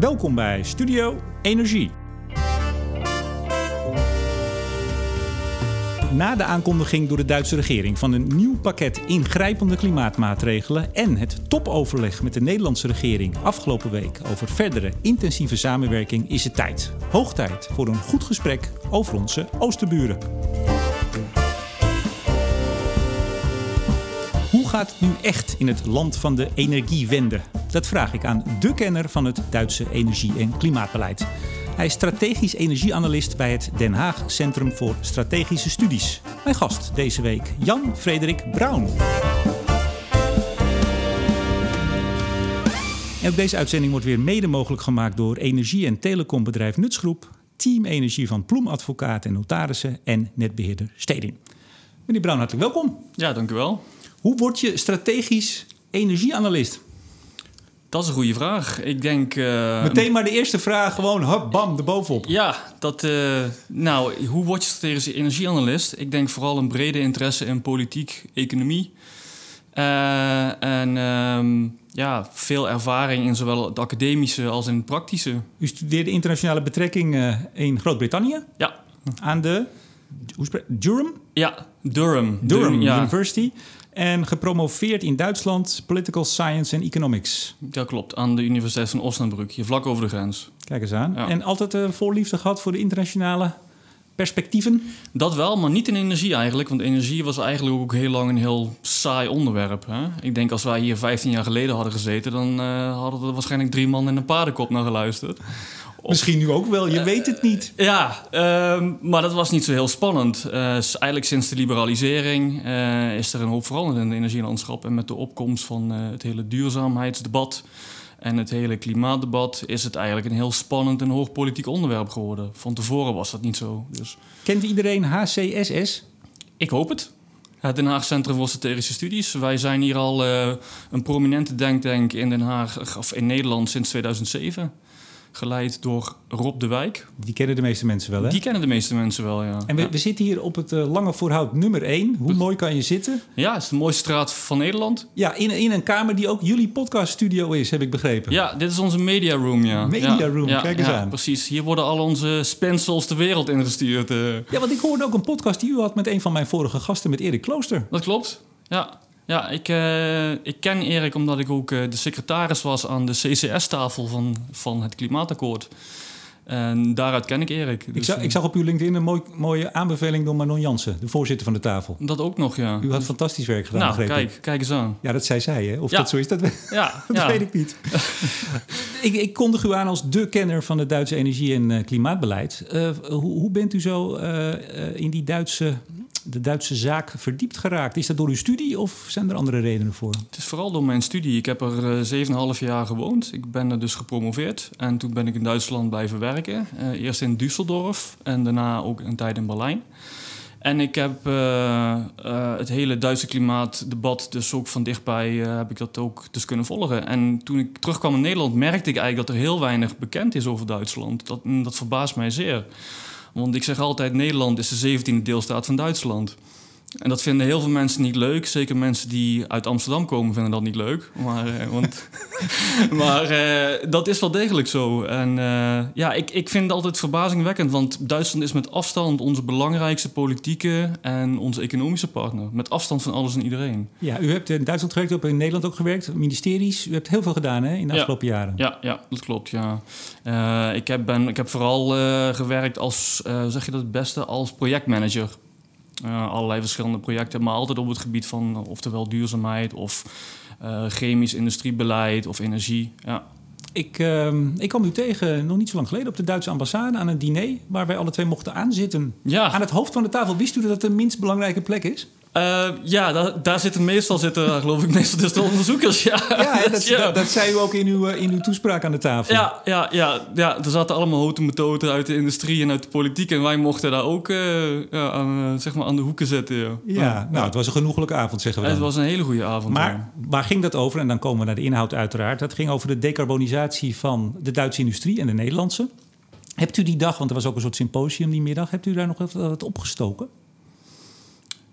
Welkom bij Studio Energie. Na de aankondiging door de Duitse regering van een nieuw pakket ingrijpende klimaatmaatregelen en het topoverleg met de Nederlandse regering afgelopen week over verdere intensieve samenwerking is het tijd. Hoog tijd voor een goed gesprek over onze oosterburen. Gaat het nu echt in het land van de energiewende? Dat vraag ik aan de kenner van het Duitse energie- en klimaatbeleid. Hij is strategisch energieanalist bij het Den Haag Centrum voor Strategische Studies. Mijn gast deze week, Jan Frederik Braun. En ook deze uitzending wordt weer mede mogelijk gemaakt door energie- en telecombedrijf Nutsgroep, Team Energie van Ploem Advocaat en Notarissen en netbeheerder Steding. Meneer Braun, hartelijk welkom. Ja, dank u wel. Hoe word je strategisch energieanalist? Dat is een goede vraag. Ik denk... Uh, Meteen maar de eerste vraag, gewoon hop, bam, erbovenop. Ja, dat... Uh, nou, hoe word je strategisch energieanalist? Ik denk vooral een brede interesse in politiek, economie. Uh, en um, ja, veel ervaring in zowel het academische als in het praktische. U studeerde internationale betrekkingen in Groot-Brittannië? Ja. Aan de... Hoe spreek, Durham? Ja, Durham. Durham ja. University. En gepromoveerd in Duitsland, Political Science en Economics. Dat klopt, aan de Universiteit van Osnabrück, hier vlak over de grens. Kijk eens aan. Ja. En altijd uh, voorliefde gehad voor de internationale perspectieven? Dat wel, maar niet in energie eigenlijk. Want energie was eigenlijk ook heel lang een heel saai onderwerp. Hè? Ik denk als wij hier 15 jaar geleden hadden gezeten... dan uh, hadden er waarschijnlijk drie man in een paardenkop naar geluisterd. Of, Misschien nu ook wel, je uh, weet het niet. Ja, uh, maar dat was niet zo heel spannend. Uh, eigenlijk sinds de liberalisering uh, is er een hoop veranderd in het energielandschap. En met de opkomst van het hele duurzaamheidsdebat en het hele klimaatdebat is het eigenlijk een heel spannend en hoog politiek onderwerp geworden. Van tevoren was dat niet zo. Dus. Kent iedereen HCSS? Ik hoop het. Het Den Haag Centrum voor Strategische Studies. Wij zijn hier al een prominente denktank in Den Haag, of in Nederland sinds 2007 geleid door Rob de Wijk. Die kennen de meeste mensen wel, hè? Die kennen de meeste mensen wel, ja. En we, ja. we zitten hier op het uh, Lange Voorhout nummer 1. Hoe mooi kan je zitten? Ja, het is de mooiste straat van Nederland. Ja, in, in een kamer die ook jullie podcaststudio is, heb ik begrepen. Ja, dit is onze media room, ja. Media ja, room, kijk eens aan. precies. Hier worden al onze spencils de wereld ingestuurd. Uh. Ja, want ik hoorde ook een podcast die u had met een van mijn vorige gasten, met Erik Klooster. Dat klopt, ja. Ja, ik, uh, ik ken Erik omdat ik ook uh, de secretaris was aan de CCS-tafel van, van het Klimaatakkoord. En daaruit ken ik Erik. Dus, ik, zag, ik zag op uw LinkedIn een mooi, mooie aanbeveling door Manon Jansen, de voorzitter van de tafel. Dat ook nog, ja. U had fantastisch werk gedaan, Nou, kijk, kijk eens aan. Ja, dat zei zij, hè? Of ja. dat zo is, dat, ja, dat ja. weet ik niet. ik, ik kondig u aan als de kenner van het Duitse energie- en uh, klimaatbeleid. Uh, hoe, hoe, bent u zo uh, in die Duitse, de Duitse zaak verdiept geraakt? Is dat door uw studie of zijn er andere redenen voor? Het is vooral door mijn studie. Ik heb er 7,5 jaar gewoond. Ik ben er dus gepromoveerd. En toen ben ik in Duitsland blijven werken. eerst in Düsseldorf en daarna ook een tijd in Berlijn. En ik heb uh, uh, het hele Duitse klimaatdebat dus ook van dichtbij uh, heb ik dat ook dus kunnen volgen. En toen ik terugkwam in Nederland merkte ik eigenlijk dat er heel weinig bekend is over Duitsland. Dat, dat verbaast mij zeer. Want ik zeg altijd, Nederland is de 17e deelstaat van Duitsland. En dat vinden heel veel mensen niet leuk. Zeker mensen die uit Amsterdam komen vinden dat niet leuk. Maar, uh, want, maar uh, dat is wel degelijk zo. En uh, ja, ik, ik vind het altijd verbazingwekkend. Want Duitsland is met afstand onze belangrijkste politieke en onze economische partner. Met afstand van alles en iedereen. Ja, u hebt in Duitsland gewerkt, u hebt in Nederland ook gewerkt. Ministeries, u hebt heel veel gedaan hè, in de ja, afgelopen jaren. Ja, ja dat klopt. Ja. ik, heb, ben, ik heb vooral gewerkt als, zeg je dat het beste, als projectmanager. Uh, allerlei verschillende projecten, maar altijd op het gebied van uh, oftewel duurzaamheid of uh, chemisch industriebeleid of energie. Ja. Ik, ik kwam u tegen nog niet zo lang geleden op de Duitse ambassade aan een diner waar wij alle twee mochten aanzitten. Ja. Aan het hoofd van de tafel. Wist u dat het de minst belangrijke plek is? Uh, ja, daar, daar, zitten meestal, zitten, geloof ik, meestal dus de onderzoekers. Ja, ja, dat, ja. Dat, dat, zei u ook in uw, in uw toespraak aan de tafel. Ja, ja, ja, ja, er zaten allemaal houten methoden uit de industrie en uit de politiek. En wij mochten daar ook uh, ja, aan, zeg maar aan de hoeken zitten. Ja, ja nou, het was een genoegelijke avond, zeggen we dan. Het was een hele goede avond. Maar waar ging dat over? En dan komen we naar de inhoud uiteraard. Dat ging over de decarbonisatie van de Duitse industrie en de Nederlandse. Hebt u die dag, want er was ook een soort symposium die middag... hebt u daar nog wat opgestoken?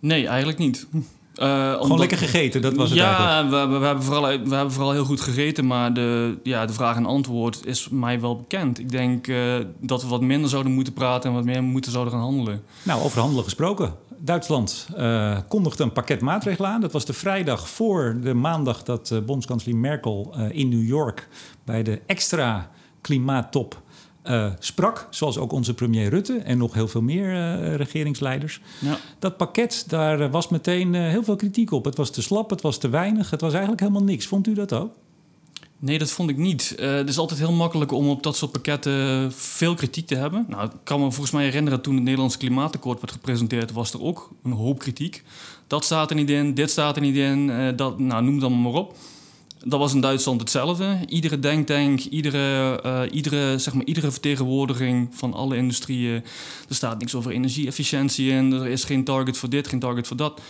Nee, eigenlijk niet. Uh, Gewoon lekker gegeten, dat was het ja, we, we, hebben vooral, we hebben vooral heel goed gegeten, maar de, ja, de vraag en antwoord is mij wel bekend. Ik denk uh, dat we wat minder zouden moeten praten en wat meer moeten zouden gaan handelen. Nou, over handelen gesproken. Duitsland uh, kondigde een pakket maatregelen aan. Dat was de vrijdag voor de maandag dat bondskanselier Merkel in New York bij de extra klimaattop uh, sprak, zoals ook onze premier Rutte en nog heel veel meer uh, regeringsleiders. Ja. Dat pakket, daar uh, was meteen heel veel kritiek op. Het was te slap, het was te weinig, het was eigenlijk helemaal niks. Vond u dat ook? Nee, dat vond ik niet. het is altijd heel makkelijk om op dat soort pakketten veel kritiek te hebben. Nou, ik kan me volgens mij herinneren toen het Nederlandse Klimaatakkoord werd gepresenteerd, was er ook een hoop kritiek. Dat staat er niet in, dit staat er niet in, dat, nou, noem het allemaal maar op. Dat was in Duitsland hetzelfde. Iedere denktank, iedere, uh, iedere, zeg maar, iedere vertegenwoordiging van alle industrieën. Er staat niks over energieefficiëntie in. Er is geen target voor dit, geen target voor dat.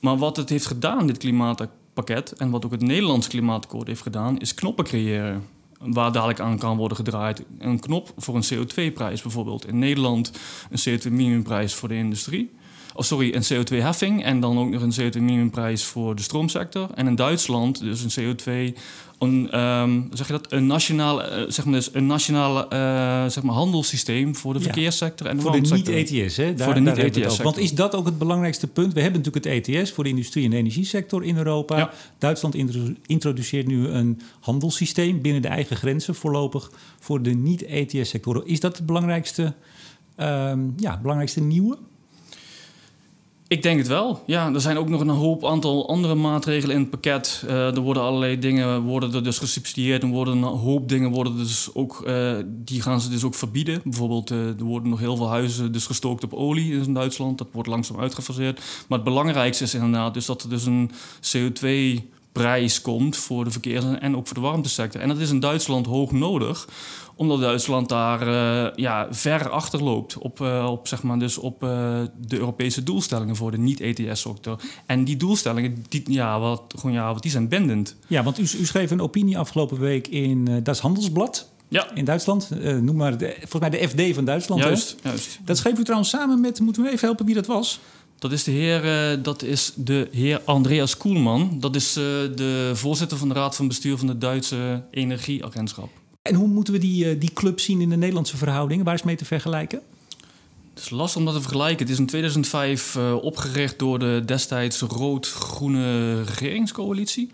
Maar wat het heeft gedaan, dit klimaatpakket, en wat ook het Nederlands klimaatakkoord heeft gedaan, is knoppen creëren. Waar dadelijk aan kan worden gedraaid. Een knop voor een CO2-prijs bijvoorbeeld. In Nederland een CO2-minimumprijs voor de industrie oh sorry, een CO2-heffing en dan ook nog een CO2-minimumprijs voor de stroomsector. En in Duitsland dus een CO2, een, um, zeg je dat, een nationale, uh, zeg maar dus een nationale uh, zeg maar handelssysteem voor de verkeerssector en de Voor de niet-ETS, hè? Daar, voor de niet-ETS. Want is dat ook het belangrijkste punt? We hebben natuurlijk het ETS voor de industrie- en de energiesector in Europa. Ja. Duitsland introduceert nu een handelssysteem binnen de eigen grenzen voorlopig voor de niet-ETS-sectoren. Is dat het belangrijkste, um, ja, belangrijkste nieuwe? Ik denk het wel. Ja, er zijn ook nog een hoop aantal andere maatregelen in het pakket. Uh, er worden allerlei dingen worden dus gesubsidieerd en worden een hoop dingen worden dus ook, uh, die gaan ze dus ook verbieden. Bijvoorbeeld, uh, er worden nog heel veel huizen dus gestookt op olie in Duitsland. Dat wordt langzaam uitgefaseerd. Maar het belangrijkste is inderdaad dus dat er dus een CO2 prijs komt voor de verkeers- en ook voor de warmtesector. En dat is in Duitsland hoog nodig, omdat Duitsland daar uh, ja, ver achterloopt op, uh, op, zeg maar, dus op uh, de Europese doelstellingen voor de niet-ETS-sector. En die doelstellingen, die, ja, wat, gewoon, ja, wat, die zijn bindend. Ja, want u, u schreef een opinie afgelopen week in Das Handelsblad. Ja. In Duitsland. noem maar, de, volgens mij de FD van Duitsland. Juist, juist. Dat schreef u trouwens samen met, moeten we even helpen wie dat was? Dat is de heer, uh, dat is de heer Andreas Koelman. Dat is uh, de voorzitter van de Raad van Bestuur van de Duitse Energieagentschap. En hoe moeten we die, uh, die club zien in de Nederlandse verhoudingen? Waar is mee te vergelijken? Het is lastig om dat te vergelijken. Het is in 2005 opgericht door de destijds rood-groene regeringscoalitie.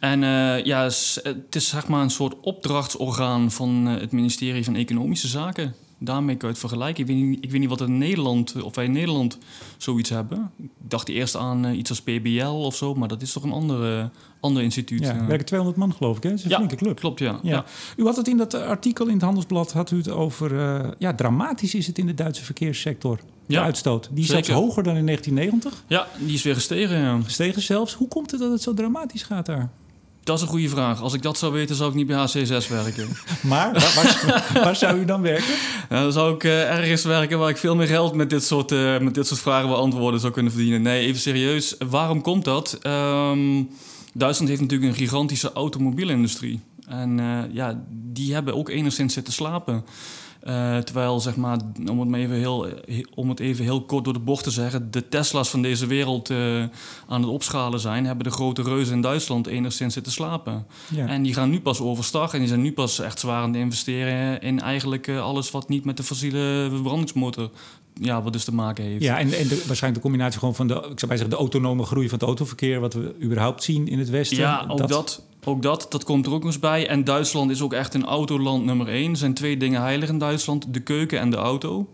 En ja, het is zeg maar een soort opdrachtsorgaan van het ministerie van Economische Zaken daarmee kan je het vergelijken. Ik weet niet, ik weet niet wat in Nederland, of wij in Nederland zoiets hebben. Ik dacht eerst aan uh, iets als PBL of zo, maar dat is toch een andere, ander instituut. Ja, er werken 200 man geloof ik, hè? Dat is een ja, flinke club. klopt, ja. ja. U had het in dat artikel in het Handelsblad, had u het over... Uh, ja, dramatisch is het in de Duitse verkeerssector, de uitstoot. Die is zelfs hoger dan in 1990. Ja, die is weer gestegen, ja. Gestegen zelfs. Hoe komt het dat het zo dramatisch gaat daar? Dat is een goede vraag. Als ik dat zou weten, zou ik niet bij HC6 werken. maar waar, waar, zou u dan werken? dan zou ik uh, ergens werken waar ik veel meer geld met dit soort, uh, met dit soort vragen beantwoorden zou kunnen verdienen. Nee, even serieus. Waarom komt dat? Um, Duitsland heeft natuurlijk een gigantische automobielindustrie. En uh, ja, die hebben ook enigszins zitten slapen. Uh, terwijl, zeg maar, om het, even heel, om het even heel kort door de bocht te zeggen, de Tesla's van deze wereld uh, aan het opschalen zijn, hebben de grote reuzen in Duitsland enigszins zitten slapen. Ja. En die gaan nu pas overstag en die zijn nu pas echt zwaar aan het investeren in eigenlijk uh, alles wat niet met de fossiele verbrandingsmotor ja, wat dus te maken heeft. Ja, en, en de, waarschijnlijk de combinatie gewoon van de, ik zou bij zeggen, de autonome groei van het autoverkeer, wat we überhaupt zien in het Westen. Ja, ook dat ook dat, dat komt er ook nog eens bij. En Duitsland is ook echt een autoland nummer één. Er zijn twee dingen heilig in Duitsland: de keuken en de auto.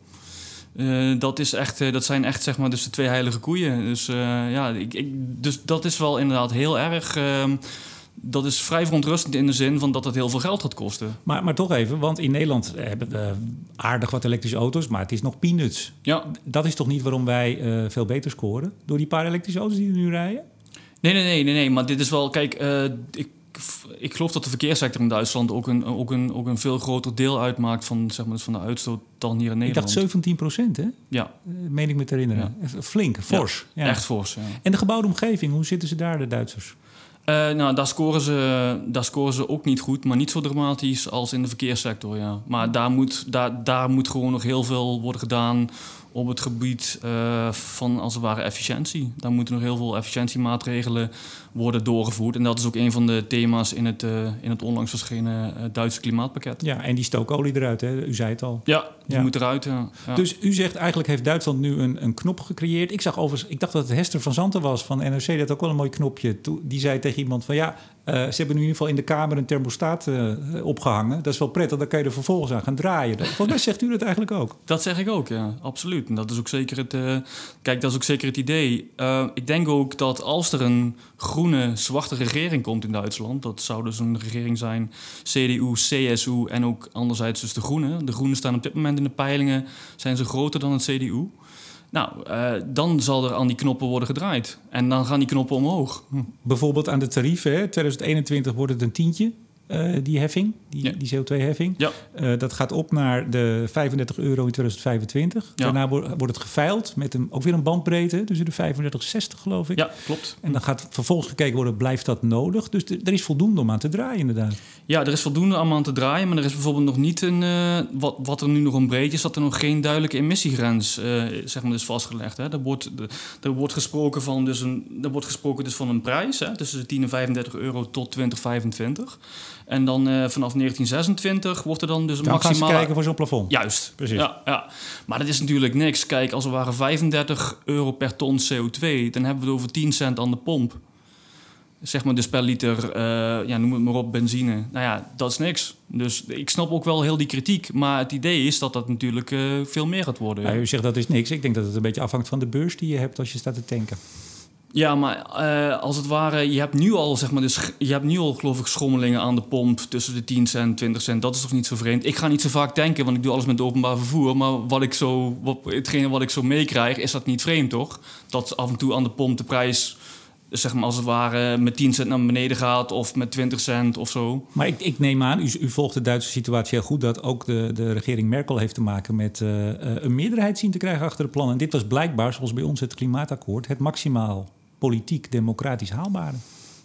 Uh, dat, is echt, uh, dat zijn echt zeg maar, dus de twee heilige koeien. Dus, uh, ja, ik, ik, dus dat is wel inderdaad heel erg. Ehm, dat is vrij verontrustend in de zin van dat het heel veel geld gaat kosten. Maar, maar toch even, want in Nederland hebben we aardig wat elektrische auto's, maar het is nog peanuts. Ja. Dat is toch niet waarom wij veel beter scoren? Door die paar elektrische auto's die er nu rijden? Nee, nee, nee, nee, nee. Maar dit is wel, kijk, ik ik geloof dat de verkeerssector in Duitsland ook een, ook een, ook een veel groter deel uitmaakt van, zeg maar, van de uitstoot dan hier in Nederland. Ik dacht 17 procent, hè? Ja. Uh, meen ik me te herinneren. Ja. Flink, fors. Ja, Echt fors, ja. En de gebouwde omgeving, hoe zitten ze daar, de Duitsers? Uh, nou, daar scoren, ze, daar scoren ze ook niet goed, maar niet zo dramatisch als in de verkeerssector, ja. Maar daar moet, daar, daar moet gewoon nog heel veel worden gedaan op het gebied uh, van als het ware efficiëntie. Daar moeten nog heel veel efficiëntiemaatregelen worden doorgevoerd. En dat is ook een van de thema's in het, uh, in het onlangs verschenen uh, Duitse klimaatpakket. Ja, en die stookolie eruit, hè? u zei het al. Ja, die moet eruit. Ja. Dus u zegt eigenlijk heeft Duitsland nu een, een knop gecreëerd. Ik zag overigens, ik dacht dat het Hester van Zanten was van NRC, dat ook wel een mooi knopje. Die zei tegen iemand van ja, ze hebben nu in ieder geval in de Kamer een thermostaat opgehangen. Dat is wel prettig, dan kan je er vervolgens aan gaan draaien. Volgens mij zegt u dat eigenlijk ook. Dat zeg ik ook, ja, absoluut. En dat is ook zeker het, uh, kijk, dat is ook zeker het idee. Ik denk ook dat als er een groene, zwarte regering komt in Duitsland, dat zou dus een regering zijn, CDU, CSU en ook anderzijds dus de Groenen. De Groenen staan op dit moment in de peilingen, zijn ze groter dan het CDU. Nou, uh, dan zal er aan die knoppen worden gedraaid. En dan gaan die knoppen omhoog. Bijvoorbeeld aan de tarieven. Hè? 2021 wordt het een tientje. Uh, die heffing, die, die CO2-heffing. Ja. Uh, dat gaat op naar de 35 euro in 2025. Ja. Daarna wordt, wordt het geveild met een, ook weer een bandbreedte tussen de 35 en 60, geloof ik. Ja, klopt. En dan gaat vervolgens gekeken worden, blijft dat nodig? Dus er is voldoende om aan te draaien, inderdaad. Ja, er is voldoende om aan te draaien, maar er is bijvoorbeeld nog niet een... Uh, wat, wat er nu nog ontbreekt, is dat er nog geen duidelijke emissiegrens zeg maar, is vastgelegd. Hè. Er, wordt, er, wordt gesproken van dus een, er wordt gesproken dus van een prijs hè, tussen de 10 en 35 euro tot 2025. En dan uh, vanaf 1926 wordt er dan dus een dan maximale... gaan kijken voor zo'n plafond. Juist. Precies. Ja, ja. Maar dat is natuurlijk niks. Kijk, als er waren 35 euro per ton CO2... dan hebben we het over 10 cent aan de pomp. Zeg maar dus per liter, uh, ja, noem het maar op, benzine. Nou ja, dat is niks. Dus ik snap ook wel heel die kritiek. Maar het idee is dat dat natuurlijk uh, veel meer gaat worden. Ja. u zegt dat is niks. Ik denk dat het een beetje afhangt van de beurs die je hebt als je staat te tanken. Ja, maar uh, als het ware, je hebt nu al, zeg maar, dus, je hebt nu al, geloof ik, schommelingen aan de pomp tussen de 10 cent, 20 cent. Dat is toch niet zo vreemd? Ik ga niet zo vaak tanken, want ik doe alles met openbaar vervoer. Maar wat ik zo, wat, hetgene wat ik zo meekrijg, is dat niet vreemd, toch? Dat af en toe aan de pomp de prijs, zeg maar, als het ware, met 10 cent naar beneden gaat of met 20 cent of zo. Maar ik, ik neem aan, u, u, volgt de Duitse situatie heel goed, dat ook de, de regering Merkel heeft te maken met uh, een meerderheid zien te krijgen achter de plannen. En dit was blijkbaar, zoals bij ons het klimaatakkoord, het maximaal politiek democratisch haalbare?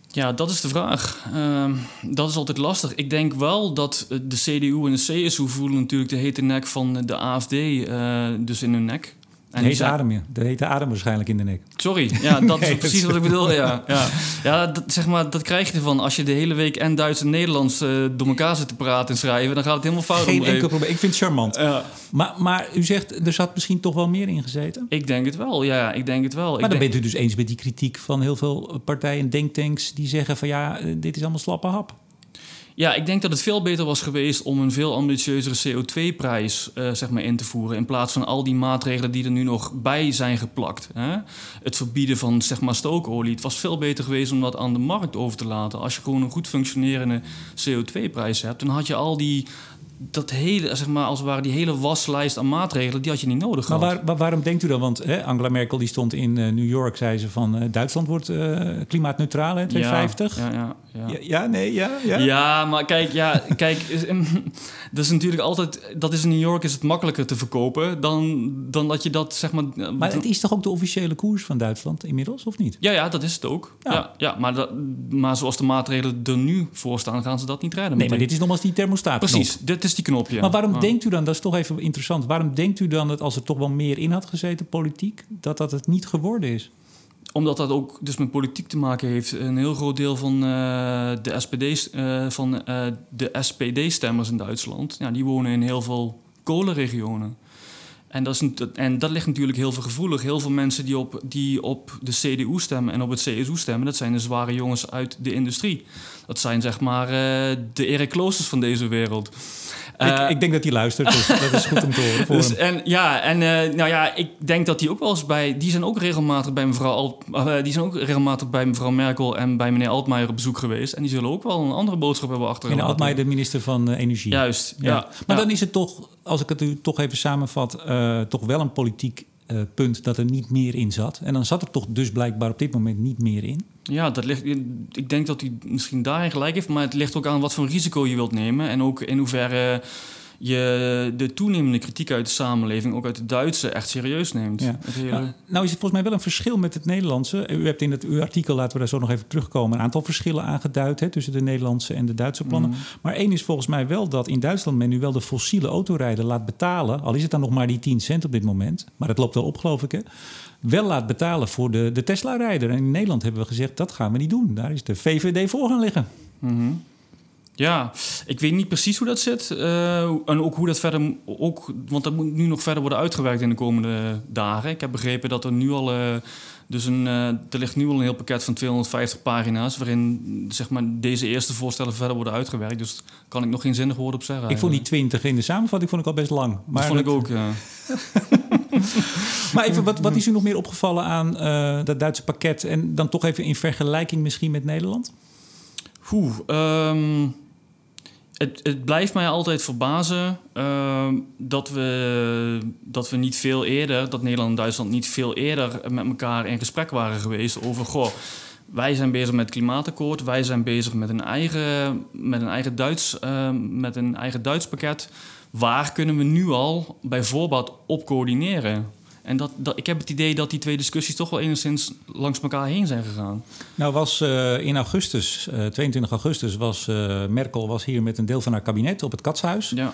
Ja, dat is de vraag. Uh, dat is altijd lastig. Ik denk wel dat de CDU en de CSU voelen natuurlijk de hete nek van de AFD uh, dus in hun nek. En de hete adem, ja. De hete adem waarschijnlijk in de nek. Sorry, ja, dat is precies wat ik bedoel. Ja, ja. ja dat, zeg maar, dat krijg je ervan. Als je de hele week en Duits en Nederlands uh, door elkaar zit te praten en schrijven... dan gaat het helemaal fout. Geen enkel probleem. Ik vind het charmant. Ja. Maar, maar u zegt, er zat misschien toch wel meer in gezeten? Ik denk het wel, ja. Ik denk het wel. Maar ik dan denk... bent u dus eens met die kritiek van heel veel partijen en denktanks... die zeggen van ja, dit is allemaal slappe hap. Ja, ik denk dat het veel beter was geweest om een veel ambitieuzere CO2-prijs uh, zeg maar in te voeren. In plaats van al die maatregelen die er nu nog bij zijn geplakt. Hè? Het verbieden van zeg maar, stookolie. Het was veel beter geweest om dat aan de markt over te laten. Als je gewoon een goed functionerende CO2-prijs hebt, dan had je al die dat hele, zeg maar, als het ware die hele waslijst aan maatregelen, die had je niet nodig maar. Waar, waarom denkt u dan? Want hè, Angela Merkel die stond in uh, New York, zei ze van uh, Duitsland wordt uh, klimaatneutraal in 2050. Ja, ja, ja, ja. ja, nee, ja, ja. Ja, maar kijk, ja, kijk, dat is natuurlijk altijd, dat is in New York is het makkelijker te verkopen dan, dan dat je dat, zeg maar... Maar het is toch ook de officiële koers van Duitsland inmiddels, of niet? Ja, ja, dat is het ook. Ja, ja, maar, dat, maar zoals de maatregelen er nu voor staan, gaan ze dat niet redden. Nee, maar dit is nogmaals die thermostaat. Precies, dit is die knop, ja. Maar waarom ja. denkt u dan, dat is toch even interessant, waarom denkt u dan dat als er toch wel meer in had gezeten, politiek, dat dat het niet geworden is? Omdat dat ook dus met politiek te maken heeft. Een heel groot deel van uh, de SPD, uh, van uh, de SPD-stemmers in Duitsland, ja, die wonen in heel veel kolenregionen. En dat, is, en dat ligt natuurlijk heel veel gevoelig. Heel veel mensen die op, die op de CDU stemmen en op het CSU stemmen, dat zijn de zware jongens uit de industrie. Dat zijn zeg maar de Erik Kloosters van deze wereld. Uh, ik, ik, denk dat hij luistert, dus dat is goed om te horen. Voor dus, hem. en ja, en uh, nou ja, ik denk dat die ook wel eens bij. Die zijn ook regelmatig bij mevrouw Alt, die zijn ook regelmatig bij mevrouw Merkel en bij meneer Altmaier op bezoek geweest. En die zullen ook wel een andere boodschap hebben achtergelaten. Meneer Altmaier, de minister van Energie. Juist, ja. ja. Maar ja. dan is het toch, als ik het u toch even samenvat, toch wel een politiek uh, punt dat er niet meer in zat. En dan zat er toch dus blijkbaar op dit moment niet meer in. Ja, dat ligt, ik denk dat hij misschien daarin gelijk heeft. Maar het ligt ook aan wat voor risico je wilt nemen. En ook in hoeverre je de toenemende kritiek uit de samenleving, ook uit de Duitse, echt serieus neemt. Ja. hele... nou, nou, is het volgens mij wel een verschil met het Nederlandse. U hebt in het uw artikel, laten we daar zo nog even terugkomen, een aantal verschillen aangeduid hè, tussen de Nederlandse en de Duitse plannen. Mhm. Maar één is volgens mij wel dat in Duitsland men nu wel de fossiele autorijden laat betalen. Al is het dan nog maar die 10 cent op dit moment. Maar het loopt wel op, geloof ik. Hè? Wel laat betalen voor de, de Tesla-rijder. En in Nederland hebben we gezegd dat gaan we niet doen. Daar is de VVD voor gaan liggen. Mhm. Ja, ik weet niet precies hoe dat zit. eh, en ook hoe dat verder... Ook, want dat moet nu nog verder worden uitgewerkt in de komende dagen. Ik heb begrepen dat er nu al... eh, dus een, eh, er ligt nu al een heel pakket van 250 pagina's... waarin zeg maar, deze eerste voorstellen verder worden uitgewerkt. Dus daar kan ik nog geen zinnig woord op zeggen. Ik vond die eigenlijk. 20 in de samenvatting vond ik al best lang. Dat vond ik ook, ja. Maar even, wat, wat is u nog meer opgevallen aan dat Duitse pakket? En dan toch even in vergelijking misschien met Nederland? Oeh, ehm, het, het blijft mij altijd verbazen ehm, dat, we, dat we niet veel eerder, dat Nederland en Duitsland niet veel eerder met elkaar in gesprek waren geweest over, goh, wij zijn bezig met het klimaatakkoord, wij zijn bezig met een eigen, met een eigen, Duits, ehm, met een eigen Duits pakket. Waar kunnen we nu al bijvoorbeeld op coördineren? En dat, dat, ik heb het idee dat die twee discussies toch wel enigszins langs elkaar heen zijn gegaan. Nou was eh, in augustus, eh, 22 augustus, was eh, Merkel was hier met een deel van haar kabinet op het Katshuis. Ja.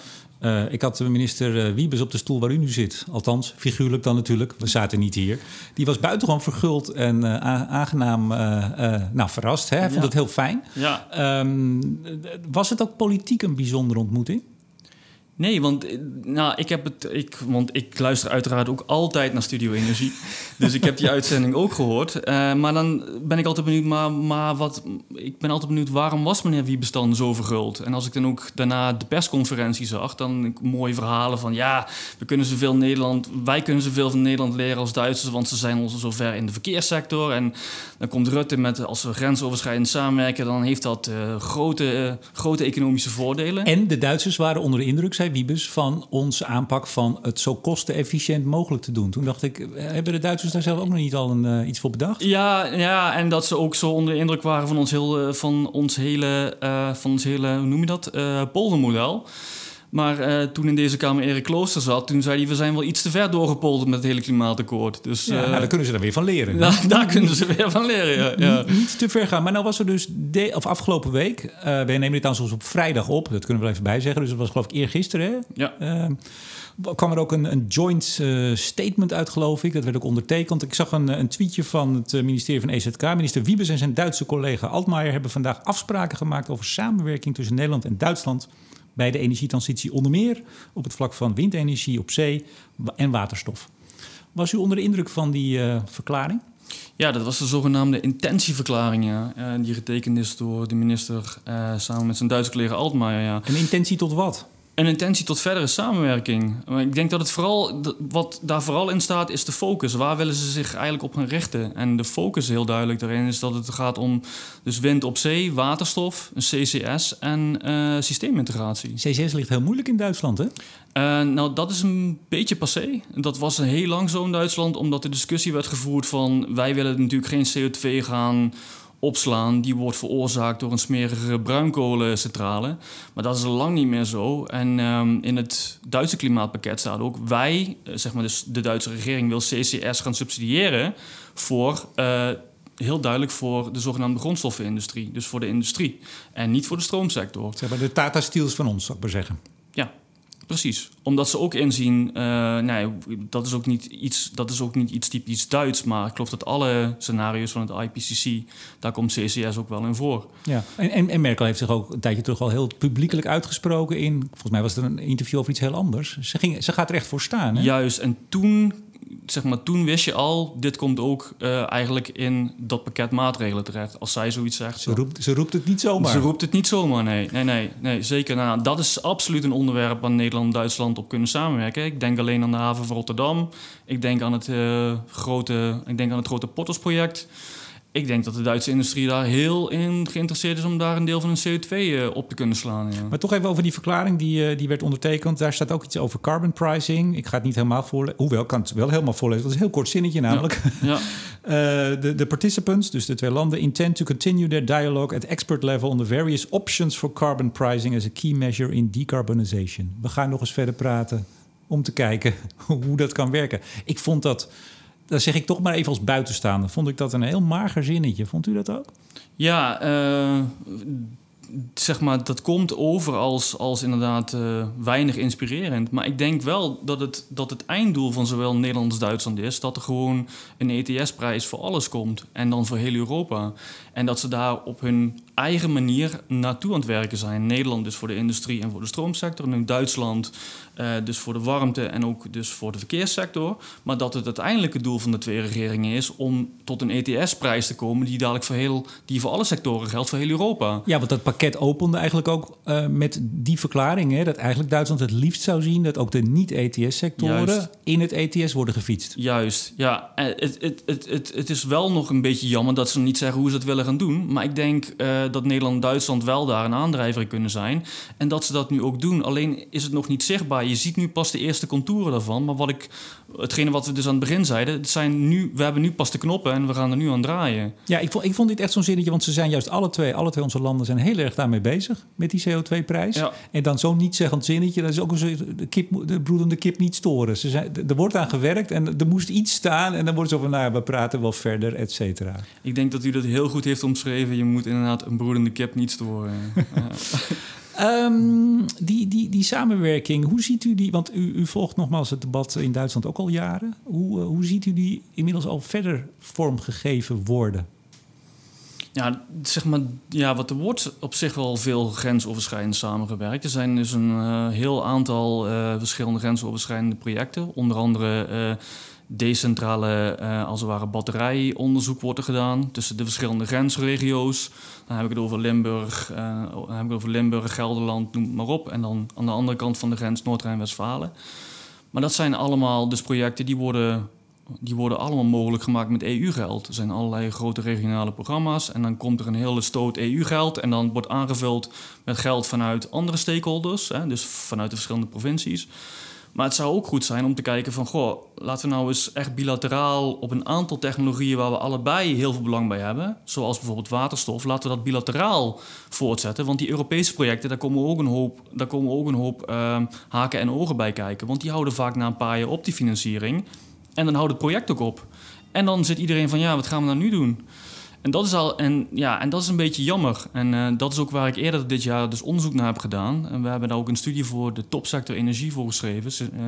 Ik had minister uh, Wiebes op de stoel waar u nu zit. Althans, figuurlijk dan natuurlijk. We zaten niet hier. Die was buitengewoon verguld en uh, aangenaam uh, nou, verrast. Hè? Hij vond Ja. het heel fijn. Ja. Um, was het ook politiek een bijzondere ontmoeting? Nee, want eh, nou, ik heb het. Ik, want ik luister uiteraard ook altijd naar Studio Energie. dus ik heb die uitzending ook gehoord. Uh, maar dan ben ik altijd benieuwd, maar, maar wat. Ik ben altijd benieuwd waarom was meneer Wiebes dan zo verguld? En als ik dan ook daarna de persconferentie zag, dan mooie verhalen van ja, we kunnen zoveel Nederland. Wij kunnen zoveel van Nederland leren als Duitsers, want ze zijn al zo ver in de verkeerssector. En dan komt Rutte met als we grensoverschrijdend samenwerken, dan heeft dat uh, grote, uh, grote economische voordelen. En de Duitsers waren onder de indruk, zei Wiebes, van onze aanpak van het zo kostenefficiënt mogelijk te doen. Toen dacht ik, hebben de Duitsers daar zelf ook nog niet al een, uh, iets voor bedacht? Ja, ja, en dat ze ook zo onder de indruk waren van ons, heel, van ons hele, van ons hele hoe noem je dat, poldermodel. Maar uh, toen in deze Kamer Erik Klooster zat, toen zei hij... we zijn wel iets te ver doorgepolderd met het hele klimaatakkoord. Dus, ja, uh, nou, daar kunnen ze dan weer van leren. Daar kunnen ze weer van leren, ja. ja. Niet, te ver gaan. Maar nou was er dus de, of afgelopen week... Uh, wij nemen dit dan soms op vrijdag op. Dat kunnen we wel even bijzeggen. Dus dat was geloof ik eergisteren. Hè? Ja. Ehm, kwam er ook een, een joint statement uit, geloof ik. Dat werd ook ondertekend. Ik zag een, een tweetje van het ministerie van EZK. Minister Wiebes en zijn Duitse collega Altmaier... hebben vandaag afspraken gemaakt over samenwerking tussen Nederland en Duitsland... bij de energietransitie onder meer op het vlak van windenergie op zee en waterstof. Was u onder de indruk van die uh, verklaring? Ja, dat was de zogenaamde intentieverklaring, ja. Uh, die getekend is door de minister uh, samen met zijn Duitse collega Altmaier, ja. Een intentie tot wat? Een intentie tot verdere samenwerking. Maar ik denk dat het vooral, wat daar vooral in staat, is de focus. Waar willen ze zich eigenlijk op gaan richten? En de focus heel duidelijk daarin is dat het gaat om dus wind op zee, waterstof, een CCS en uh, systeemintegratie. CCS ligt heel moeilijk in Duitsland, hè? Uh, nou, dat is een beetje passé. Dat was heel lang zo in Duitsland, omdat de discussie werd gevoerd van... wij willen natuurlijk geen CO2 gaan opslaan. Die wordt veroorzaakt door een smerige bruinkolencentrale. Maar dat is lang niet meer zo. En um, in het Duitse klimaatpakket staat ook... wij, zeg maar dus de Duitse regering wil CCS gaan subsidiëren... voor... Uh, heel duidelijk voor de zogenaamde grondstoffenindustrie. Dus voor de industrie. En niet voor de stroomsector. Zeg maar de Tata Steels van ons, zou ik maar zeggen. Ja, precies. Omdat ze ook inzien, uh, nee, dat is ook, niet iets, dat is ook niet iets typisch Duits, maar ik geloof dat alle scenario's van het IPCC, daar komt CCS ook wel in voor. Ja, en, en, en Merkel heeft zich ook een tijdje terug al heel publiekelijk uitgesproken in, volgens mij was het een interview over iets heel anders. Ze, ging, ze gaat er echt voor staan. Hè? Juist, en toen zeg maar, toen wist je al, dit komt ook uh, eigenlijk in dat pakket maatregelen terecht. Als zij zoiets zegt. Ze roept, ze roept het niet zomaar. Ze roept het niet zomaar, nee. Nee, nee, nee zeker. Nou, dat is absoluut een onderwerp waar Nederland en Duitsland op kunnen samenwerken. Ik denk alleen aan de haven van Rotterdam. Ik denk aan het, uh, grote, ik denk aan het grote Pottersproject. Ik denk dat de Duitse industrie daar heel in geïnteresseerd is om daar een deel van hun CO2 uh, op te kunnen slaan. Ja. Maar toch even over die verklaring die, uh, die werd ondertekend. Daar staat ook iets over carbon pricing. Ik ga het niet helemaal voorlezen. Hoewel, ik kan het wel helemaal voorlezen. Dat is een heel kort zinnetje namelijk. Ja. ja. uh, de, de participants, dus de twee landen, intend to continue their dialogue at expert level on the various options for carbon pricing as a key measure in decarbonization. We gaan nog eens verder praten om te kijken hoe dat kan werken. Ik vond dat dat zeg ik toch maar even als buitenstaander. Vond ik dat een heel mager zinnetje. Vond u dat ook? Ja, uh, zeg maar, dat komt over als, als inderdaad uh, weinig inspirerend. Maar ik denk wel dat het, dat het einddoel van zowel Nederland als Duitsland is... dat er gewoon een ETS-prijs voor alles komt. En dan voor heel Europa. En dat ze daar op hun eigen manier naartoe aan het werken zijn. Nederland dus voor de industrie en voor de stroomsector. En in Duitsland uh, dus voor de warmte en ook dus voor de verkeerssector. Maar dat het uiteindelijke doel van de twee regeringen is... om tot een ETS-prijs te komen die dadelijk voor, heel, die voor alle sectoren geldt, voor heel Europa. Ja, want dat pakket opende eigenlijk ook uh, met die verklaring... Hè, dat eigenlijk Duitsland het liefst zou zien... dat ook de niet-ETS-sectoren in het ETS worden gefietst. Juist, ja. Het, het, het, het, het is wel nog een beetje jammer dat ze niet zeggen hoe ze het willen gaan doen. Maar ik denk uh, dat Nederland en Duitsland wel daar een aandrijver in kunnen zijn. En dat ze dat nu ook doen. Alleen is het nog niet zichtbaar. Je ziet nu pas de eerste contouren daarvan. Maar wat ik, hetgene wat we dus aan het begin zeiden... Het zijn nu, we hebben nu pas de knoppen en we gaan er nu aan draaien. Ja, ik vond, ik vond dit echt zo'n zinnetje. Want ze zijn juist alle twee, alle twee onze landen zijn heel erg daarmee bezig. Met die CO2-prijs. Ja. En dan zo'n niet-zeggend zinnetje. Dat is ook een de, kip, de broedende kip niet storen. Ze zijn, er wordt aan gewerkt en er moest iets staan. En dan wordt zo van, nou ja, we praten wel verder, et cetera. Ik denk dat u dat heel goed heeft omschreven. Je moet inderdaad een broedende kip niet storen. um, die, die, die samenwerking, hoe ziet u die? Want u, u volgt nogmaals het debat in Duitsland ook al jaren. Hoe, uh, hoe ziet u die inmiddels al verder vormgegeven worden? Ja, zeg maar, ja, wat er wordt op zich wel veel grensoverschrijdend samengewerkt. Er zijn dus een uh, heel aantal uh, verschillende grensoverschrijdende projecten. Onder andere uh, decentrale, uh, als het ware, batterijonderzoek wordt er gedaan tussen de verschillende grensregio's. Dan heb ik het over Limburg, uh, heb ik het over Limburg, Gelderland, noem het maar op. En dan aan de andere kant van de grens Noord-Rijn-Westfalen. Maar dat zijn allemaal dus projecten die worden, die worden allemaal mogelijk gemaakt met EU-geld. Er zijn allerlei grote regionale programma's en dan komt er een hele stoot EU-geld en dan wordt aangevuld met geld vanuit andere stakeholders, hè, dus vanuit de verschillende provincies. Maar het zou ook goed zijn om te kijken van... goh, laten we nou eens echt bilateraal op een aantal technologieën... waar we allebei heel veel belang bij hebben... zoals bijvoorbeeld waterstof, laten we dat bilateraal voortzetten. Want die Europese projecten, daar komen ook een hoop, daar komen ook een hoop uh, haken en ogen bij kijken. Want die houden vaak na een paar jaar op die financiering. En dan houdt het project ook op. En dan zit iedereen van, ja, wat gaan we nou nu doen? En dat is al en, ja, en dat is een beetje jammer. En uh, dat is ook waar ik eerder dit jaar dus onderzoek naar heb gedaan. En we hebben daar ook een studie voor de topsector energie voor geschreven. Uh,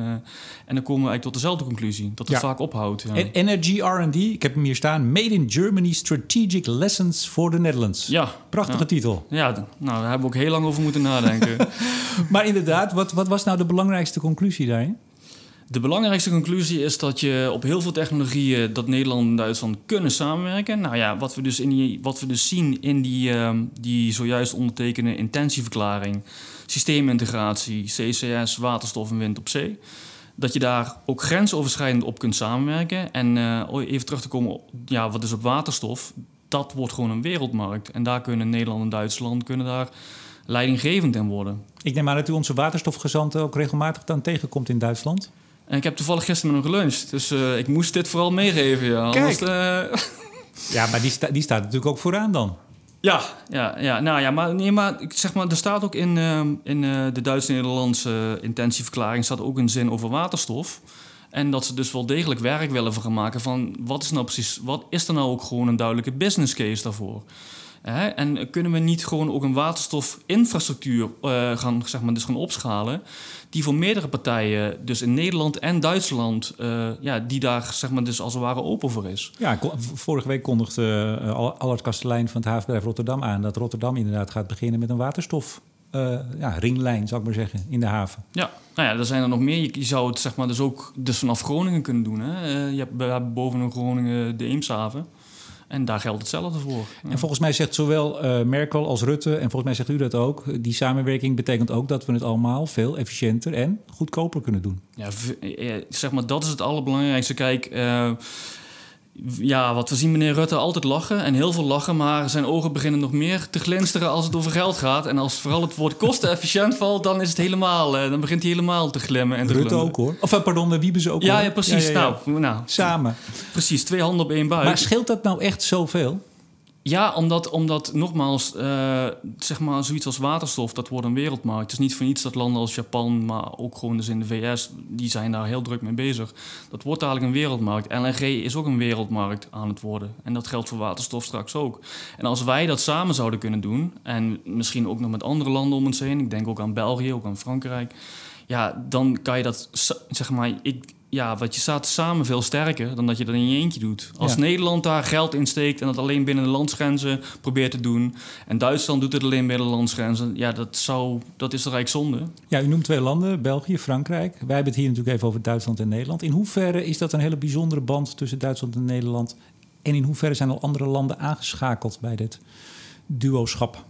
en dan komen we eigenlijk tot dezelfde conclusie: dat het ja. vaak ophoudt. Ja. Energy RD, ik heb hem hier staan: Made in Germany Strategic Lessons for the Netherlands. Ja. Prachtige ja. titel. Ja, nou, daar hebben we ook heel lang over moeten nadenken. maar inderdaad, wat, wat was nou de belangrijkste conclusie daarin? De belangrijkste conclusie is dat je op heel veel technologieën dat Nederland en Duitsland kunnen samenwerken. Nou ja, wat we dus, in die, wat we dus zien in die, uh, die zojuist ondertekende intentieverklaring, systeemintegratie, CCS, waterstof en wind op zee. Dat je daar ook grensoverschrijdend op kunt samenwerken. En uh, even terug te komen op ja, wat is op waterstof. Dat wordt gewoon een wereldmarkt. En daar kunnen Nederland en Duitsland kunnen daar leidinggevend in worden. Ik neem aan dat u onze waterstofgezanten ook regelmatig dan tegenkomt in Duitsland. En ik heb toevallig gisteren met hem geluncht. Dus uh, ik moest dit vooral meegeven. Ja. Kijk. Anders, uh... ja, maar die, sta, die staat natuurlijk ook vooraan dan. Ja, ja, ja, nou ja, maar, nee, maar zeg maar, er staat ook in, uh, in de Duits-Nederlandse intentieverklaring staat ook een zin over waterstof. En dat ze dus wel degelijk werk willen van gaan maken van wat is nou precies, wat is er nou ook gewoon een duidelijke business case daarvoor? Hè? En kunnen we niet gewoon ook een waterstofinfrastructuur uh, gaan, zeg maar, dus gaan opschalen, die voor meerdere partijen, dus in Nederland en Duitsland, uh, ja, die daar zeg maar, dus als het ware open voor is? Ja, vorige week kondigde uh, Allard Kastelein van het havenbedrijf Rotterdam aan dat Rotterdam inderdaad gaat beginnen met een waterstof. Uh, ja, ringlijn, zou ik maar zeggen, in de haven. Ja, nou ja, er zijn er nog meer. Je, je zou het zeg maar dus ook dus vanaf Groningen kunnen doen. Hè? je hebt, we hebben boven in Groningen de Eemshaven. En daar geldt hetzelfde voor. Ja. En volgens mij zegt zowel uh, Merkel als Rutte, en volgens mij zegt u dat ook, die samenwerking betekent ook dat we het allemaal veel efficiënter en goedkoper kunnen doen. Ja, zeg maar, dat is het allerbelangrijkste. Kijk, uh, ja, wat we zien meneer Rutte altijd lachen en heel veel lachen, maar zijn ogen beginnen nog meer te glinsteren als het over geld gaat. En als vooral het woord kostenefficiënt valt, dan is het helemaal, uh, dan begint hij helemaal te glimmen en te Rutte ook hoor. Of uh, pardon, wie ze ook ja, hoor. Ja, precies. Nou, nou, Samen. Precies, twee handen op één buik. Maar scheelt dat nou echt zoveel? Ja, omdat, omdat nogmaals, uh, zeg maar zoiets als waterstof, dat wordt een wereldmarkt. Het is niet voor niets dat landen als Japan, maar ook gewoon dus in de VS, die zijn daar heel druk mee bezig. Dat wordt dadelijk een wereldmarkt. LNG is ook een wereldmarkt aan het worden. En dat geldt voor waterstof straks ook. En als wij dat samen zouden kunnen doen, en misschien ook nog met andere landen om ons heen, ik denk ook aan België, ook aan Frankrijk, ja, dan kan je dat, zeg maar, ik, ja, wat je staat samen veel sterker dan dat je dat in je eentje doet. Als Nederland daar geld in steekt en dat alleen binnen de landsgrenzen probeert te doen, en Duitsland doet het alleen binnen de landsgrenzen, ja, dat, zou, dat is toch eigenlijk zonde. Ja, u noemt twee landen, België, Frankrijk. Wij hebben het hier natuurlijk even over Duitsland en Nederland. In hoeverre is dat een hele bijzondere band tussen Duitsland en Nederland? En in hoeverre zijn al andere landen aangeschakeld bij dit duoschap?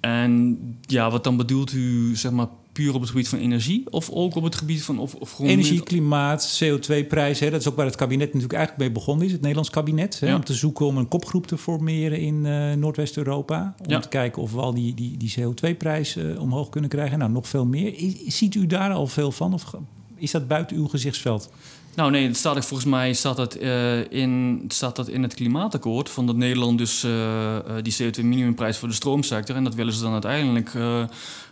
En ja, wat dan bedoelt u, zeg maar, puur op het gebied van energie? Of ook op het gebied van... Of, of energie, klimaat, CO2-prijzen. Dat is ook waar het kabinet natuurlijk eigenlijk mee begonnen is. Het Nederlands kabinet. Hè, Om te zoeken om een kopgroep te formeren in uh, Noordwest-Europa. Om te kijken of we al die, die, die CO2-prijs uh, omhoog kunnen krijgen. Nou, nog veel meer. ziet u daar al veel van? Of is dat buiten uw gezichtsveld? Nou nee, staat, volgens mij staat dat, uh, in, staat dat in het klimaatakkoord... van dat Nederland dus uh, die CO2-minimumprijs voor de stroomsector... en dat willen ze dan uiteindelijk uh,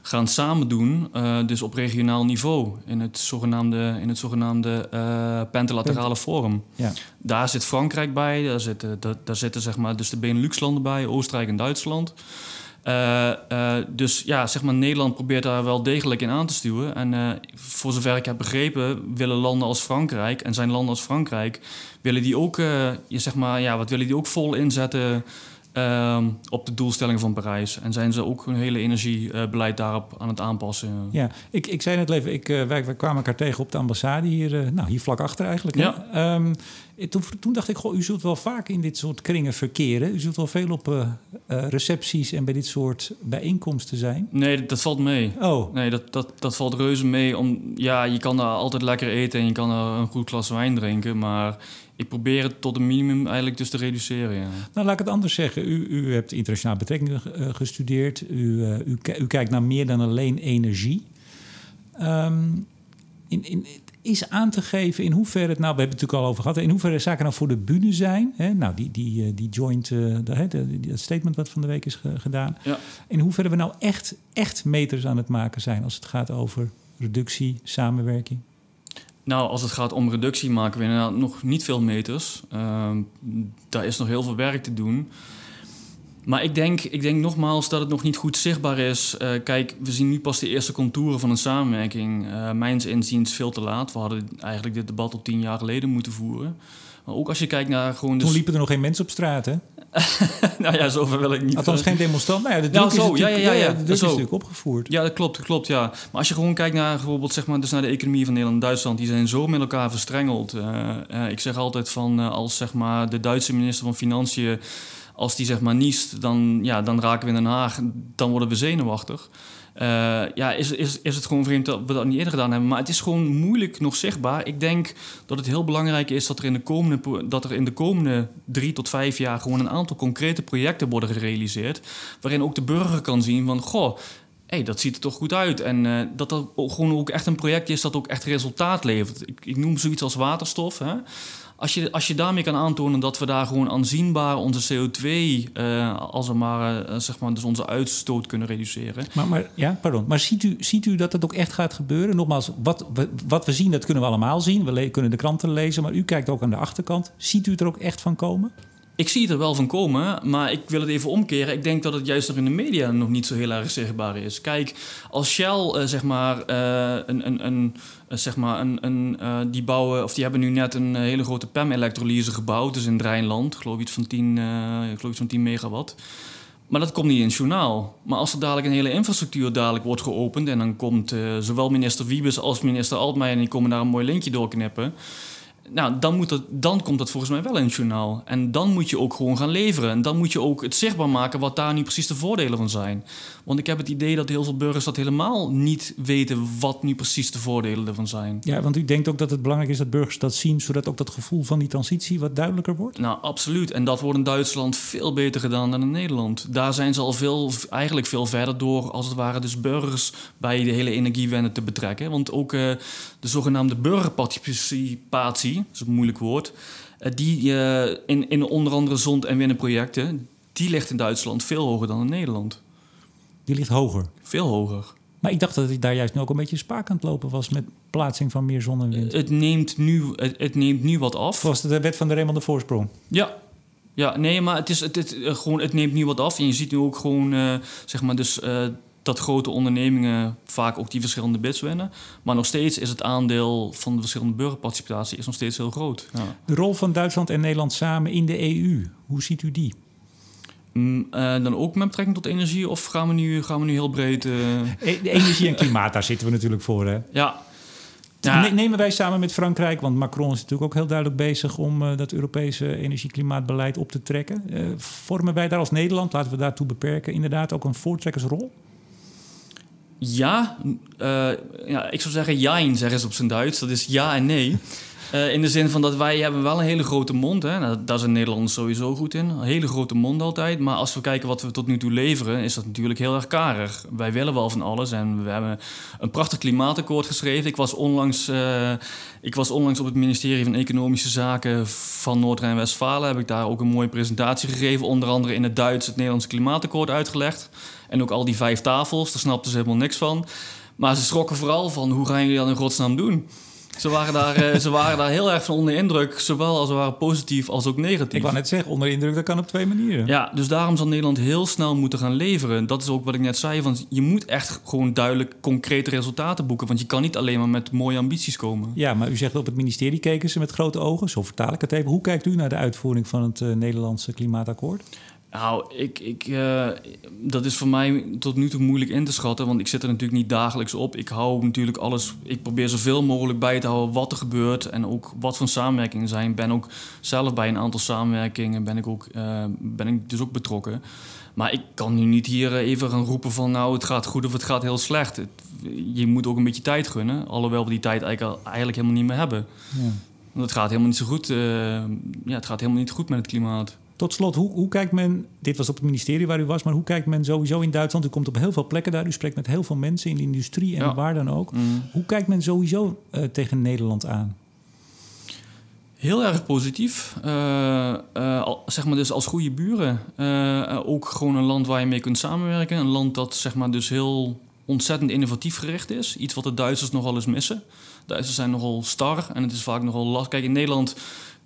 gaan samen doen, dus op regionaal niveau... in het zogenaamde, in het zogenaamde pentalaterale forum. Ja. Daar zit Frankrijk bij, daar zitten, daar, daar zitten zeg maar, dus de Benelux-landen bij... Oostenrijk en Duitsland... Uh, uh, dus ja, zeg maar, Nederland probeert daar wel degelijk in aan te stuwen. En uh, voor zover ik heb begrepen, willen landen als Frankrijk en zijn landen als Frankrijk, willen die ook, je zeg maar, ja, wat willen die ook vol inzetten Ehm, op de doelstellingen van Parijs. En zijn ze ook hun hele energiebeleid daarop aan het aanpassen. Ja, ik, ik zei net even, ik, wij, wij, kwamen elkaar tegen op de ambassade hier, nou, hier vlak achter eigenlijk. Ja. Um, toen, toen, dacht ik, goh, u zult wel vaak in dit soort kringen verkeren. U zult wel veel op uh, recepties en bij dit soort bijeenkomsten zijn. Nee, dat valt mee. Oh. Nee, dat, dat, dat valt reuze mee. Om, ja, je kan daar altijd lekker eten en je kan een goed glas wijn drinken, maar ik probeer het tot een minimum eigenlijk dus te reduceren. Ja. Nou, laat ik het anders zeggen. U, u hebt internationale betrekkingen gestudeerd. U, u, u, kijkt naar meer dan alleen energie. Um, in, in, is aan te geven in hoeverre het, nou, we hebben het natuurlijk al over gehad, in hoeverre zaken nou voor de bühne zijn. Hè? Nou, die, die, eh, die joint, uh, de, dat statement wat van de week is ge, gedaan. Ja. In hoeverre we nou echt, echt meters aan het maken zijn als het gaat over reductie, samenwerking. Nou, als het gaat om reductie, maken we inderdaad nog niet veel meters. Uh, daar is nog heel veel werk te doen. Maar ik denk, ik denk nogmaals dat het nog niet goed zichtbaar is. Uh, kijk, we zien nu pas de eerste contouren van een samenwerking. Uh, mijns inziens veel te laat. We hadden eigenlijk dit debat al tien jaar geleden moeten voeren. Maar ook als je kijkt naar gewoon... Toen liepen er nog geen mensen op straat, hè? nou ja, zover wil ik niet. Althans, geen demonstrant. Nou ja, de druk, nou, zo, is, ja, ja, ja, ja, de druk is natuurlijk opgevoerd. Ja, dat klopt, dat klopt, ja. Maar als je gewoon kijkt naar bijvoorbeeld zeg maar, dus naar de economie van Nederland en Duitsland... die zijn zo met elkaar verstrengeld. Uh, ik zeg altijd van als zeg maar, de Duitse minister van Financiën... als die zeg maar niest, dan, ja, dan raken we in Den Haag. Dan worden we zenuwachtig. Uh, ja, is, is, is het gewoon vreemd dat we dat niet eerder gedaan hebben. Maar het is gewoon moeilijk nog zichtbaar. Ik denk dat het heel belangrijk is dat er in de komende, dat er in de komende drie tot vijf jaar gewoon een aantal concrete projecten worden gerealiseerd. Waarin ook de burger kan zien van goh. Hey, dat ziet er toch goed uit. En uh, dat dat gewoon ook echt een project is dat ook echt resultaat levert. Ik, ik noem zoiets als waterstof. Hè? Als je, als je daarmee kan aantonen dat we daar gewoon aanzienbaar onze CO2, uh, als we maar, uh, zeg maar, dus onze uitstoot kunnen reduceren. Maar, maar, ja, pardon. Maar ziet u, ziet u dat het ook echt gaat gebeuren? Nogmaals, wat we, wat we zien, dat kunnen we allemaal zien. We kunnen de kranten lezen, maar u kijkt ook aan de achterkant. Ziet u het er ook echt van komen? Ik zie het er wel van komen, maar ik wil het even omkeren. Ik denk dat het juist nog in de media nog niet zo heel erg zichtbaar is. Kijk, als Shell, uh, zeg maar, uh, een, een, een, uh, zeg maar een, een, die bouwen, of die hebben nu net een hele grote PEM-elektrolyse gebouwd, dus in Rijnland, geloof iets van 10, geloof iets van 10 megawatt. Maar dat komt niet in het journaal. Maar als er dadelijk een hele infrastructuur dadelijk wordt geopend... en dan komt zowel minister Wiebes als minister Altmaier... en die komen daar een mooi linkje doorknippen nou, dan, moet dat, dan komt dat volgens mij wel in het journaal. En dan moet je ook gewoon gaan leveren. En dan moet je ook het zichtbaar maken wat daar nu precies de voordelen van zijn. Want ik heb het idee dat heel veel burgers dat helemaal niet weten wat nu precies de voordelen ervan zijn. Ja, want u denkt ook dat het belangrijk is dat burgers dat zien, zodat ook dat gevoel van die transitie wat duidelijker wordt? Nou, absoluut. En dat wordt in Duitsland veel beter gedaan dan in Nederland. Daar zijn ze al veel, eigenlijk veel verder door, als het ware, dus burgers bij de hele energiewende te betrekken. Want ook uh, de zogenaamde burgerparticipatie, dat is een moeilijk woord, uh, die uh, in, in onder andere zond- en winnenprojecten, die ligt in Duitsland veel hoger dan in Nederland. Die ligt hoger? Veel hoger. Maar ik dacht dat het daar juist nu ook een beetje spaak aan het lopen was met plaatsing van meer zon en wind. Het neemt nu, het, het neemt nu wat af. Was de wet van de Raymond de Voorsprong? Ja. Ja, nee, maar het, is, het, het, gewoon, het neemt nu wat af. En je ziet nu ook gewoon, uh, zeg maar, dus, uh, dat grote ondernemingen vaak ook die verschillende bids winnen. Maar nog steeds is het aandeel van de verschillende burgerparticipatie is nog steeds heel groot. Ja. De rol van Duitsland en Nederland samen in de EU, hoe ziet u die? Mm, uh, dan ook met betrekking tot energie? Of gaan we nu, gaan we nu heel breed... Uh... Energie en klimaat, daar zitten we natuurlijk voor, hè? Ja. ja. Nemen wij samen met Frankrijk, want Macron is natuurlijk ook heel duidelijk bezig... om uh, dat Europese energie-klimaatbeleid op te trekken. vormen wij daar als Nederland, laten we daartoe beperken... inderdaad ook een voortrekkersrol? Ja, ja, ik zou zeggen ja, zeggen ze op zijn Duits. Dat is ja en nee. Uh, in de zin van dat wij hebben wel een hele grote mond. Hè? Nou, daar zijn Nederlanders sowieso goed in. Een hele grote mond altijd. Maar als we kijken wat we tot nu toe leveren, is dat natuurlijk heel erg karig. Wij willen wel van alles. En we hebben een prachtig klimaatakkoord geschreven. Ik was onlangs, uh, ik was onlangs op het ministerie van Economische Zaken van Noord-Rijn-Westfalen. Heb ik daar ook een mooie presentatie gegeven. Onder andere in het Duits het Nederlandse klimaatakkoord uitgelegd. En ook al die vijf tafels, daar snapten ze helemaal niks van. Maar ze schrokken vooral van hoe gaan jullie dat in godsnaam doen? Ze waren, daar, uh, ze waren daar heel erg van onder indruk, zowel als waren positief als ook negatief. Ik wou net zeggen, onder indruk, dat kan op twee manieren. Ja, dus daarom zal Nederland heel snel moeten gaan leveren. Dat is ook wat ik net zei, want je moet echt gewoon duidelijk concrete resultaten boeken. Want je kan niet alleen maar met mooie ambities komen. Ja, maar u zegt op het ministerie keken ze met grote ogen, zo vertaal ik het even. Hoe kijkt u naar de uitvoering van het uh, Nederlandse klimaatakkoord? Nou, ik, ik, uh, dat is voor mij tot nu toe moeilijk in te schatten, want ik zit er natuurlijk niet dagelijks op. Ik hou natuurlijk alles, ik probeer zoveel mogelijk bij te houden wat er gebeurt en ook wat voor samenwerkingen zijn. Ben ook zelf bij een aantal samenwerkingen, ben ik, ook, uh, ben ik dus ook betrokken. Maar ik kan nu niet hier even gaan roepen van nou het gaat goed of het gaat heel slecht. Het, je moet ook een beetje tijd gunnen, alhoewel we die tijd eigenlijk, eigenlijk helemaal niet meer hebben. Ja. Want het gaat helemaal niet zo goed, uh, ja, het gaat helemaal niet goed met het klimaat. Tot slot, hoe, hoe, kijkt men, dit was op het ministerie waar u was, maar hoe kijkt men sowieso in Duitsland? U komt op heel veel plekken daar, u spreekt met heel veel mensen in de industrie en ja. waar dan ook. Mm. Hoe kijkt men sowieso uh, tegen Nederland aan? Heel erg positief. Uh, uh, zeg maar dus als goede buren. ook gewoon een land waar je mee kunt samenwerken. Een land dat zeg maar dus heel ontzettend innovatief gericht is. Iets wat de Duitsers nogal eens missen. Duitsers zijn nogal star en het is vaak nogal lastig. Kijk, in Nederland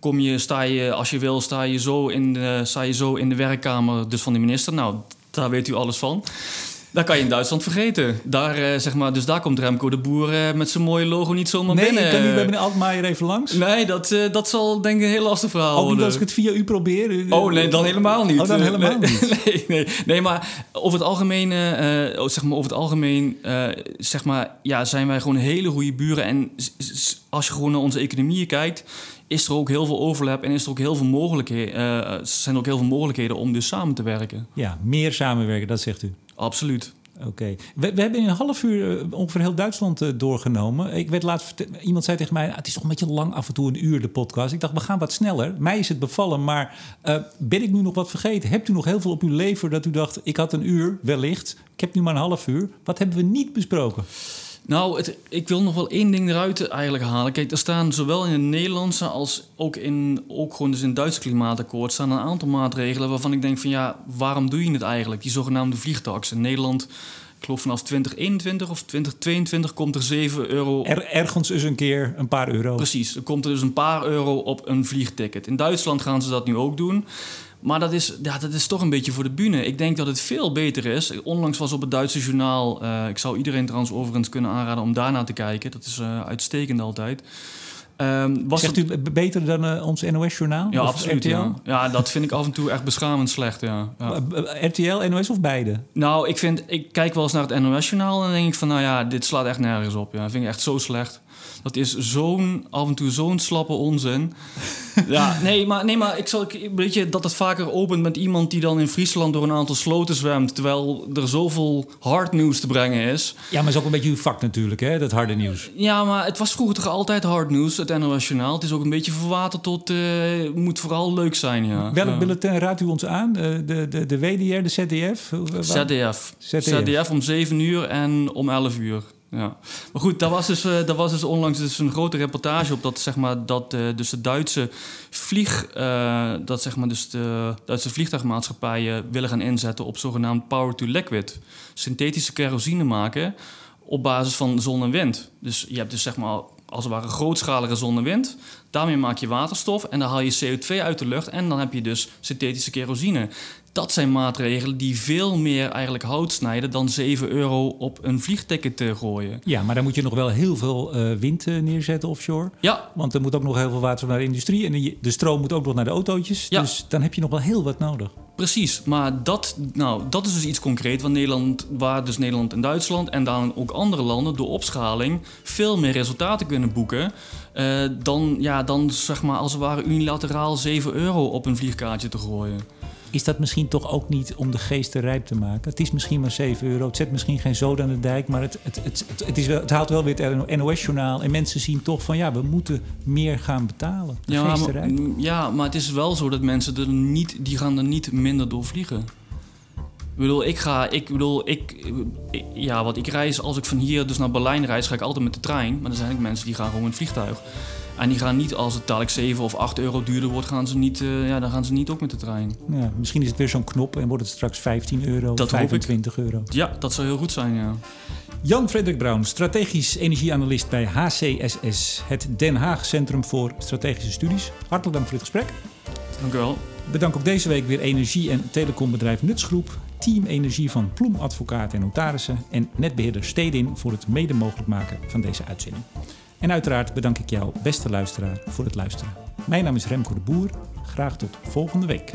kom je, sta je, als je wil, sta je zo in de, sta je zo in de werkkamer dus van de minister. Nou, daar weet u alles van. Daar kan je in Duitsland vergeten. Daar, uh, zeg maar, dus daar komt Remco de Boer uh, met zijn mooie logo niet zomaar nee, binnen. Nee, ik kan niet bij meneer Altmaier even langs. Nee, dat, uh, dat zal denk ik een heel lastig verhaal Ook worden. niet als ik het via u probeer? Oh nee, dan helemaal niet. Oh, dan helemaal nee, niet? Nee, nee, nee, maar over het algemeen, zeg maar, over het algemeen zeg maar, ja, zijn wij gewoon hele goede buren. En als je gewoon naar onze economieën kijkt is er ook heel veel overlap en is er ook heel veel mogelijkheden, uh, zijn er ook heel veel mogelijkheden om dus samen te werken. Ja, meer samenwerken, dat zegt u. Absoluut. Oké. Okay. We, we, hebben in een half uur uh, ongeveer heel Duitsland uh, doorgenomen. Ik werd laatst iemand zei tegen mij: ah, het is toch een beetje lang af en toe een uur de podcast. Ik dacht, we gaan wat sneller. Mij is het bevallen, maar uh, ben ik nu nog wat vergeten? Hebt u nog heel veel op uw lever dat u dacht: ik had een uur, wellicht. Ik heb nu maar een half uur. Wat hebben we niet besproken? Nou, het, ik wil nog wel één ding eruit eigenlijk halen. Kijk, er staan zowel in het Nederlandse als ook in ook gewoon dus in het Duitse klimaatakkoord staan een aantal maatregelen waarvan ik denk van ja, waarom doe je het eigenlijk? Die zogenaamde vliegtax. In Nederland, ik geloof vanaf 2021 of 2022 komt er 7 euro. Er, ergens is een keer een paar euro. Precies, er komt er dus een paar euro op een vliegticket. In Duitsland gaan ze dat nu ook doen. Maar dat is, ja, dat is toch een beetje voor de bühne. Ik denk dat het veel beter is. Onlangs was op het Duitse journaal... Uh, ik zou iedereen trouwens overigens kunnen aanraden om daarna te kijken. Dat is uh, uitstekend altijd. Ehm, was Zegt het- u b- beter dan eh, ons NOS-journaal? Ja, absoluut. Ja. ja, dat vind ik af en toe echt beschamend slecht. Ja. Ja. Eh, RTL, NOS of beide? Nou, ik, vind, ik kijk wel eens naar het NOS-journaal en dan denk ik van, nou ja, dit slaat echt nergens op. Ja. Dat vind ik echt zo slecht. Dat is zo'n, af en toe zo'n slappe onzin. ja, nee, maar, nee, maar ik zal, ik- weet je, dat het vaker opent met iemand die dan in Friesland door een aantal sloten zwemt, terwijl er zoveel hard nieuws te brengen is. Ja, maar is ook een beetje uw vak natuurlijk, hè? dat harde nieuws. Ja, maar het was vroeger toch altijd hard nieuws, het NOS-journaal. Het is ook een beetje verwaterd tot, eh, moet vooral leuk zijn, ja. Welk ja. bulletin raadt u ons aan? Eh, De, de, de WDR, de ZDF? ZDF. ZDF. ZDF om 7 uur en om 11 uur. Ja. Maar goed, daar was dus, daar was dus onlangs dus een grote reportage op dat, zeg maar, dat eh, dus de Duitse vlieg, eh, dat zeg maar dus de Duitse vliegtuigmaatschappijen willen gaan inzetten op zogenaamd power to liquid. Synthetische kerosine maken op basis van zon en wind. Dus je hebt dus zeg maar als het ware grootschalige zon en wind. Daarmee maak je waterstof en dan haal je CO2 uit de lucht en dan heb je dus synthetische kerosine. Dat zijn maatregelen die veel meer eigenlijk hout snijden dan 7 euro op een vliegticket te gooien. Ja, maar dan moet je nog wel heel veel eh, wind eh, neerzetten offshore. Ja, Want er moet ook nog heel veel water naar de industrie. En de, de stroom moet ook nog naar de autootjes. Ja. Dus dan heb je nog wel heel wat nodig. precies. Maar dat, nou, dat is dus iets concreet waar, Nederland, waar dus Nederland en Duitsland en dan ook andere landen door opschaling veel meer resultaten kunnen boeken. eh, dan, ja, dan zeg maar als het ware unilateraal 7 euro op een vliegkaartje te gooien. Is dat misschien toch ook niet om de geesten rijp te maken? Het is misschien maar 7 euro. Het zet misschien geen zoden aan de dijk. Maar het, het, het, het, is wel, het haalt wel weer het NOS-journaal. En mensen zien toch van ja, we moeten meer gaan betalen. De Ja maar, ja, maar het is wel zo dat mensen er niet, die gaan er niet minder door vliegen. Ik bedoel, ik ga, ik bedoel, ik, ik- ja, wat ik reis, als ik van hier dus naar Berlijn reis, ga ik altijd met de trein. Maar er zijn ook mensen die gaan gewoon met het vliegtuig. En die gaan niet, als het dadelijk 7 of 8 euro duurder wordt, gaan ze niet, eh, ja, dan gaan ze niet ook met de trein. Ja, misschien is het weer zo'n knop en wordt het straks 15 euro, Dat hoop ik. 25 euro. Ja, dat zou heel goed zijn, ja. Jan-Frederik Brown, strategisch energieanalist bij HCSS, het Den Haag Centrum voor Strategische Studies. Hartelijk dank voor dit gesprek. Dank u wel. Bedank ook deze week weer energie- en telecombedrijf Nutsgroep, Team Energie van Ploem Advocaten en Notarissen en netbeheerder Stedin voor het mede mogelijk maken van deze uitzending. En uiteraard bedank ik jou, beste luisteraar, voor het luisteren. Mijn naam is Remco de Boer. Graag tot volgende week.